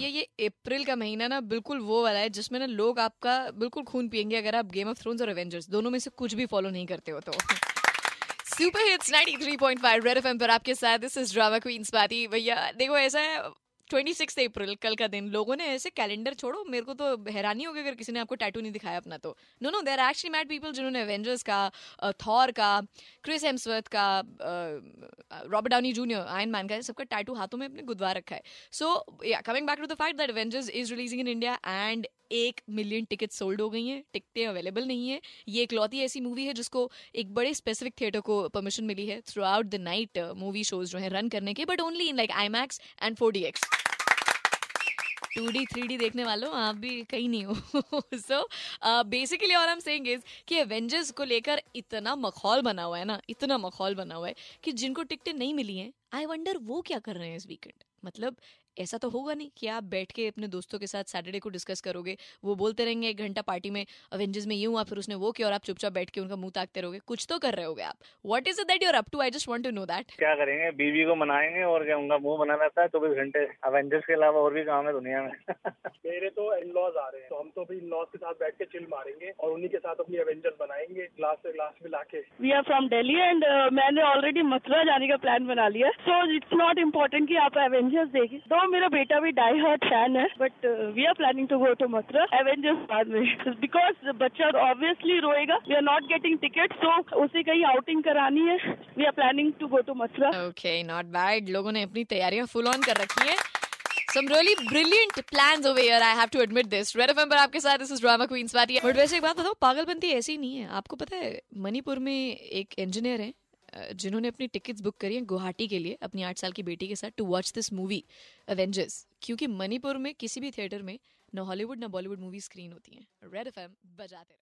ये ये अप्रैल का महीना ना बिल्कुल वो वाला है, जिसमें ना लोग आपका बिल्कुल खून पियेंगे अगर आप गेम ऑफ़ थ्रोन्स और एवेंजर्स दोनों में से कुछ भी फॉलो नहीं करते हो तो। सुपर हिट्स 93.5 रेड एफएम पर आपके साथ this is drama queens party भैया, देखो ऐसा है ट्वेंटी सिक्स अप्रैल, कल का दिन। लोगों ने ऐसे कैलेंडर छोड़ो, मेरे को तो हैरानी होगी अगर किसी ने आपको टैटू नहीं दिखाया अपना तो। No no there actually mad people जिन्होंने एवेंजर्स का थॉर का क्रिस हेम्सवर्थ का Robert Downey Junior Iron Man का सबका टैटू हाथों में अपने गुदवा रखा है। So coming back to the fact that Avengers is releasing in India and एक मिलियन टिकट सोल्ड हो गई हैं, टिकटें अवेलेबल नहीं है। ये इकलौती ऐसी मूवी है जिसको एक बड़े स्पेसिफिक थिएटर को परमिशन मिली है throughout the night movie shows जो है रन करने के but only in like IMAX and four D X two D, three D देखने वालों, आप भी कहीं नहीं हो। सो बेसिकली और हम सेइंग इज़ कि एवेंजर्स को लेकर इतना मखौल बना हुआ है ना, इतना मखौल बना हुआ है कि जिनको टिकटें नहीं मिली हैं आई वंडर वो क्या कर रहे हैं इस वीकेंड मतलब ऐसा तो होगा नहीं कि आप बैठ के अपने दोस्तों के साथ सैटरडे को डिस्कस करोगे वो बोलते रहेंगे एक घंटा पार्टी में अवेंजर्स में ये हुआ फिर उसने वो किया और आप चुपचाप बैठ के उनका मुँह ताकते रहोगे। कुछ तो कर रहे होगे आप। What is that you're up to I just want to know that क्या करेंगे? बीवी को मनाएँगे और क्या उनका मुँह बना रहता है चौबीस घंटे अवेंजर्स के अलावा और भी काम है दुनिया में। मेरे तो इन लॉज आ रहे हैं। तो हम तो भी इन लॉज के साथ बैठ के चिल मारेंगे और उन्हीं के साथ अपनी एवेंजर्स बनाएँगे ग्लास से ग्लास मिला के। We are from Delhi and मैंने ऑलरेडी मथुरा जाने का प्लान बना लिया। सो इट्स नॉट इम्पोर्टेंट की आप एवेंजर्स देखिए तो मेरा बेटा भी डाई हार्ट फ़ैन है but we are planning to go to Mathura Avengers बाद में बिकॉज़ बच्चा obviously रोएगा we are not getting ticket तो उसे कहीं आउटिंग करानी है we are planning to go to Mathura okay not bad लोगों ने अपनी तैयारियाँ फुल ऑन कर रखी है Some really brilliant plans over here. I have to admit this. Red FM पर आपके साथ this is drama queen Swati. But वैसे एक बात बताओ पागलपंती ऐसी नहीं है. आपको पता है मणिपुर में एक इंजीनियर है जिन्होंने अपनी टिकट्स बुक करी हैं गुवाहाटी के लिए, अपनी आठ साल की बेटी के साथ to watch this movie Avengers क्योंकि मणिपुर में, किसी भी थिएटर में, न हॉलीवुड न बॉलीवुड मूवी स्क्रीन होती हैं। रेड एफएम बजाते